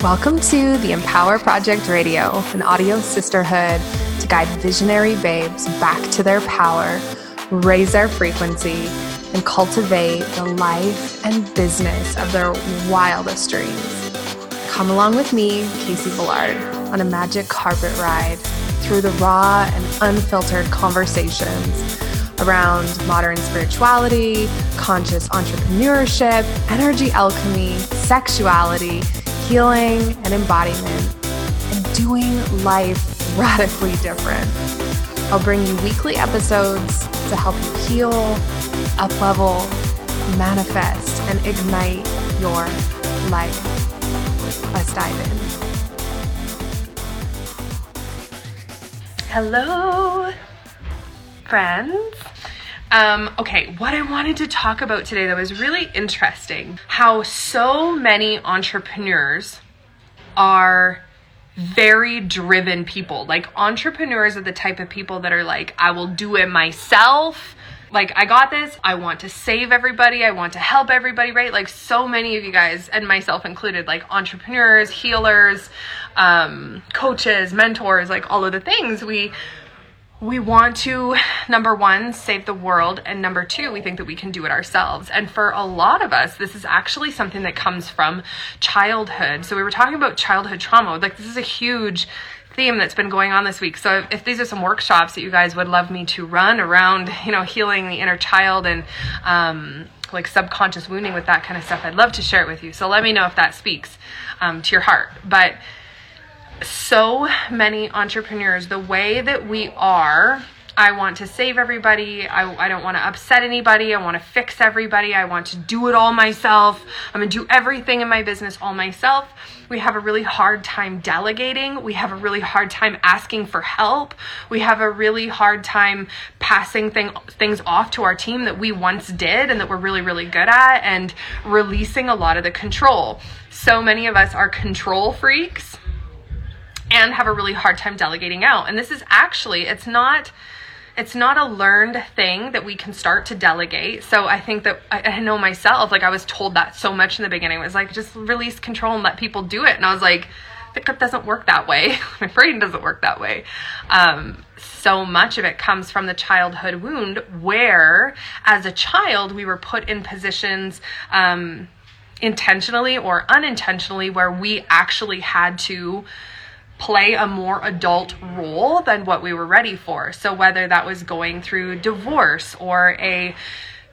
Welcome to the Empower Project Radio, an audio sisterhood to guide visionary babes back to their power, raise their frequency, and cultivate the life and business of their wildest dreams. Come along with me, Casey Ballard, on a magic carpet ride through the raw and unfiltered conversations around modern spirituality, conscious entrepreneurship, energy alchemy, sexuality healing and embodiment, and doing life radically different. I'll bring you weekly episodes to help you heal, uplevel, manifest, and ignite your life. Let's dive in. Hello, friends. Um, okay, what I wanted to talk about today that was really interesting how so many entrepreneurs are very driven people. Like, entrepreneurs are the type of people that are like, I will do it myself. Like, I got this. I want to save everybody. I want to help everybody, right? Like, so many of you guys, and myself included, like entrepreneurs, healers, um, coaches, mentors, like all of the things, we we want to number one save the world and number two we think that we can do it ourselves. And for a lot of us this is actually something that comes from childhood. So we were talking about childhood trauma. Like this is a huge theme that's been going on this week. So if, these are some workshops that you guys would love me to run around you know healing the inner child and um, like subconscious wounding with that kind of stuff i'd love to share it with you. So let me know if that speaks um, to your heart. But so many entrepreneurs, the way that we are, I want to save everybody. I, I don't want to upset anybody. I want to fix everybody. I want to do it all myself. I'm going to do everything in my business all myself. We have a really hard time delegating. We have a really hard time asking for help. We have a really hard time passing thing, things off to our team that we once did and that we're really, really good at and releasing a lot of the control. So many of us are control freaks and have a really hard time delegating out. And this is actually, it's not it's not a learned thing that we can start to delegate. So I think that I, I, know myself, like I was told that so much in the beginning. It was like, just release control and let people do it. And I was like, it doesn't work that way. My brain doesn't work that way. Um, so much of it comes from the childhood wound where, as a child, we were put in positions um, intentionally or unintentionally where we actually had to play a more adult role than what we were ready for. So, whether that was going through divorce or a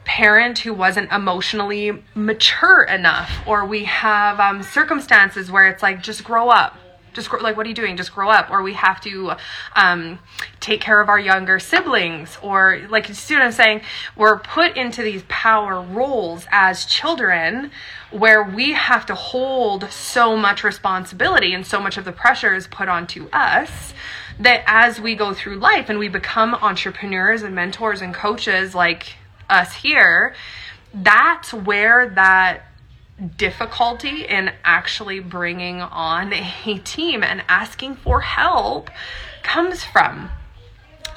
parent who wasn't emotionally mature enough, or we have um, circumstances where it's like, just grow up just like what are you doing? Just grow up. Or we have to um, take care of our younger siblings. Or like you see what i'm saying? We're put into these power roles as children where we have to hold so much responsibility and so much of the pressure is put onto us that as we go through life and we become entrepreneurs and mentors and coaches like us here that's where that difficulty in actually bringing on a team and asking for help comes from.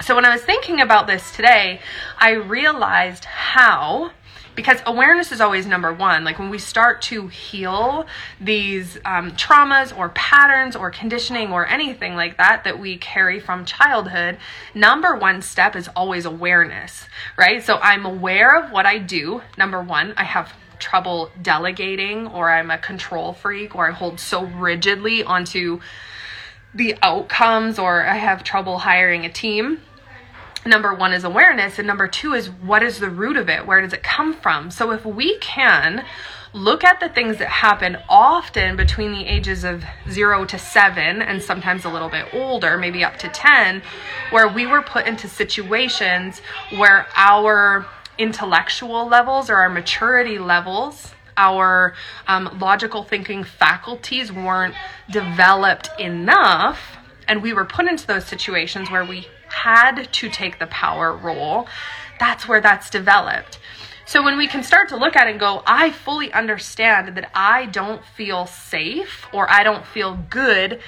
So, when I was thinking about this today, I realized how, because awareness is always number one. Like when we start to heal these um, traumas or patterns or conditioning or anything like that that we carry from childhood, number one step is always awareness, right? So, I'm aware of what I do. Number one, I have trouble delegating or I'm a control freak or I hold so rigidly onto the outcomes or I have trouble hiring a team. Number one is awareness, and number two is what is the root of it? Where does it come from? So, if we can look at the things that happen often between the ages of zero to seven, and sometimes a little bit older, maybe up to 10, where we were put into situations where our intellectual levels or our maturity levels, our um, logical thinking faculties weren't developed enough, and we were put into those situations where we had to take the power role, that's where that's developed. So when we can start to look at it and go, I fully understand that I don't feel safe or I don't feel good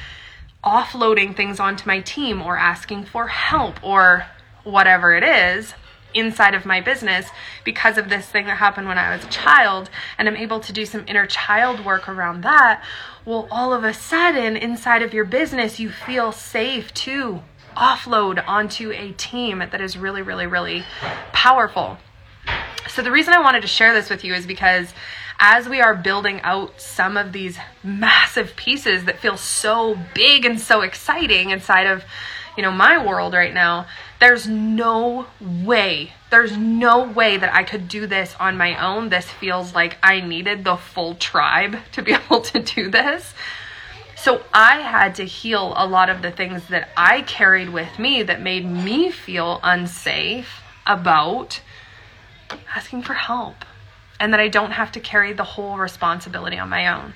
offloading things onto my team or asking for help or whatever it is, inside of my business because of this thing that happened when I was a child and I'm able to do some inner child work around that, well, all of a sudden inside of your business, you feel safe to offload onto a team that is really, really, really powerful. So, the reason I wanted to share this with you is because as we are building out some of these massive pieces that feel so big and so exciting inside of you know my world right now there's no way there's no way that i could do this on my own this feels like i needed the full tribe to be able to do this so i had to heal a lot of the things that i carried with me that made me feel unsafe about asking for help and that I don't have to carry the whole responsibility on my own.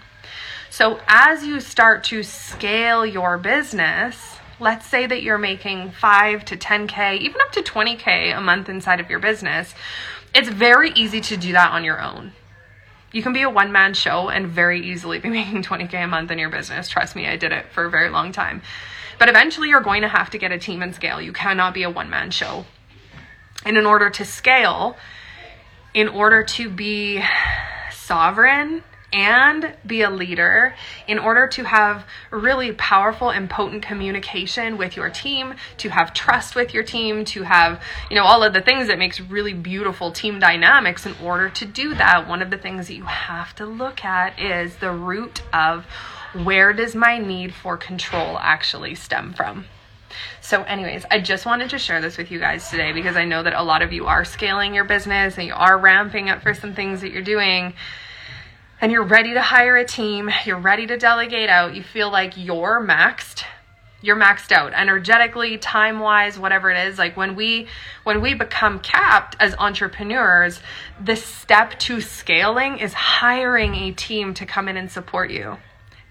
So, as you start to scale your business, let's say that you're making 5 to 10K, even up to 20K a month inside of your business, it's very easy to do that on your own. You can be a one man show and very easily be making 20K a month in your business. Trust me, I did it for a very long time. But eventually, you're going to have to get a team and scale. You cannot be a one man show. And in order to scale, in order to be sovereign and be a leader in order to have really powerful and potent communication with your team to have trust with your team to have you know all of the things that makes really beautiful team dynamics in order to do that. One of the things that you have to look at is the root of where does my need for control actually stem from? So, anyways, I just wanted to share this with you guys today because I know that a lot of you are scaling your business and you are ramping up for some things that you're doing and you're ready to hire a team, you're ready to delegate out, you feel like you're maxed. You're maxed out energetically time wise whatever it is. Like when we when we become capped as entrepreneurs the step to scaling is hiring a team to come in and support you.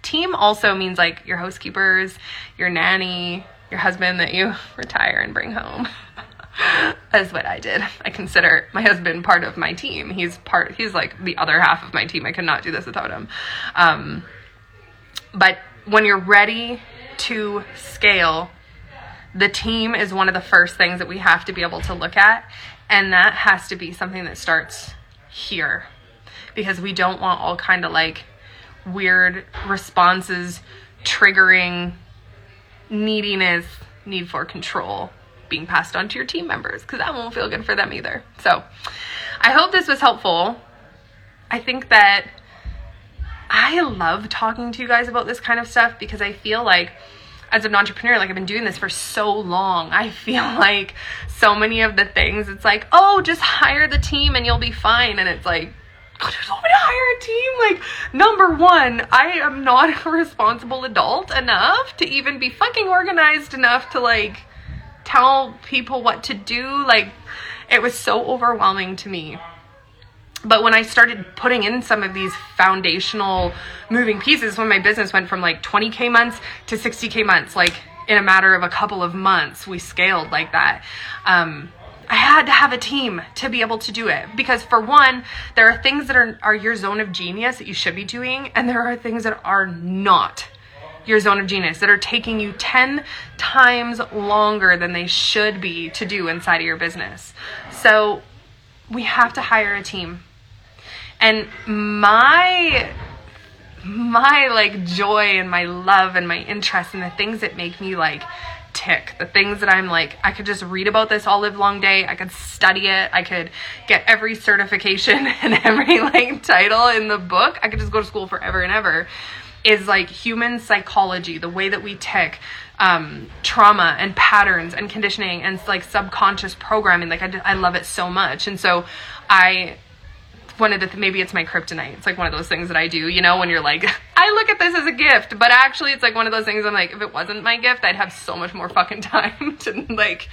Team also means like your housekeepers your nanny your husband that you retire and bring home. That's what I did. I consider my husband part of my team. He's part. He's like the other half of my team. I could not do this without him. Um, but when you're ready to scale, the team is one of the first things that we have to be able to look at, and that has to be something that starts here, because we don't want all kind of like weird responses triggering neediness, need for control being passed on to your team members because that won't feel good for them either. So, I hope this was helpful. I think that I love talking to you guys about this kind of stuff because I feel like as an entrepreneur, like I've been doing this for so long, I feel like so many of the things, it's like, oh, just hire the team and you'll be fine. And it's like, God, there's so many to hire a team. Like, number one, I am not a responsible adult enough to even be fucking organized enough to like tell people what to do. Like, it was so overwhelming to me. But when I started putting in some of these foundational moving pieces, when my business went from like 20K months to 60K months, like in a matter of a couple of months, we scaled like that. Um, I had to have a team to be able to do it because for one, there are things that are, are your zone of genius that you should be doing, and there are things that are not your zone of genius that are taking you 10 times longer than they should be to do inside of your business. So we have to hire a team. And my my like joy and my love and my interest in the things that make me like tick. The things that I'm like, I could just read about this all live long day. I could study it. I could get every certification and every like title in the book. I could just go to school forever and ever. Is like human psychology, the way that we tick, um, trauma and patterns and conditioning and like subconscious programming. Like I, I love it so much. And so I one of the th- maybe it's my kryptonite. It's like one of those things that I do, you know, when you're like, I look at this as a gift, but actually it's like one of those things I'm like, if it wasn't my gift, I'd have so much more fucking time to like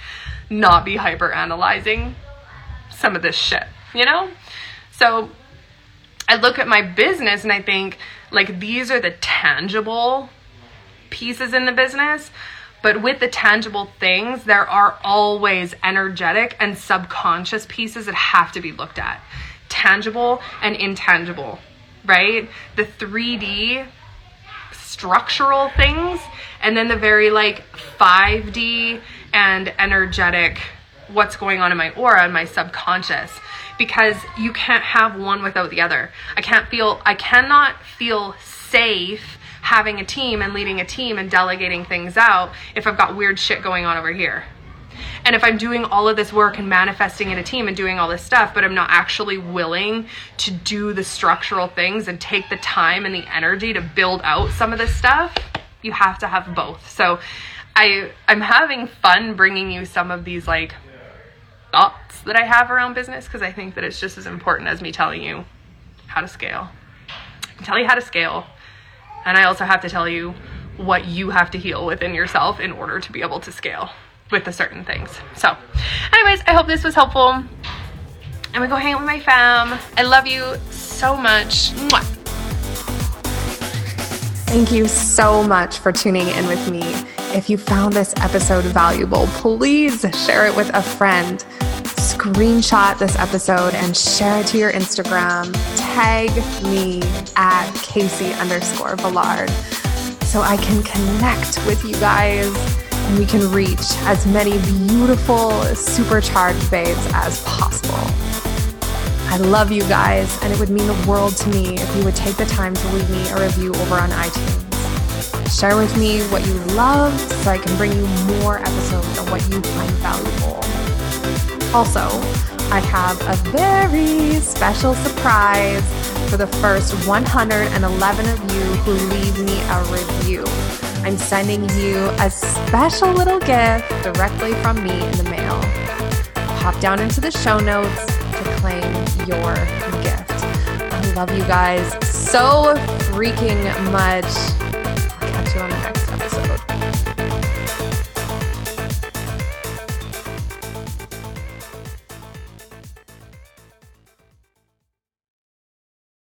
not be hyper analyzing some of this shit, you know? So I look at my business and I think like these are the tangible pieces in the business. But with the tangible things, there are always energetic and subconscious pieces that have to be looked at tangible and intangible, right? The 3D structural things and then the very like 5D and energetic what's going on in my aura and my subconscious because you can't have one without the other. I can't feel I cannot feel safe having a team and leading a team and delegating things out if I've got weird shit going on over here. And if I'm doing all of this work and manifesting in a team and doing all this stuff, but I'm not actually willing to do the structural things and take the time and the energy to build out some of this stuff, you have to have both. So I I'm having fun bringing you some of these like thoughts that I have around business because I think that it's just as important as me telling you how to scale. I can tell you how to scale, and I also have to tell you what you have to heal within yourself in order to be able to scale with the certain things. So, anyways, I hope this was helpful. I'm gonna go hang out with my fam. I love you so much. Mwah. Thank you so much for tuning in with me. If you found this episode valuable, please share it with a friend. Screenshot this episode and share it to your Instagram. Tag me at Casey underscore Villard so I can connect with you guys and we can reach as many beautiful, supercharged babes as possible. I love you guys, and it would mean the world to me if you would take the time to leave me a review over on iTunes. Share with me what you love so I can bring you more episodes of what you find valuable. Also, I have a very special surprise for the first 111 of you who leave me a review. I'm sending you a special little gift directly from me in the mail. Hop down into the show notes to claim your gift. I love you guys so freaking much. Catch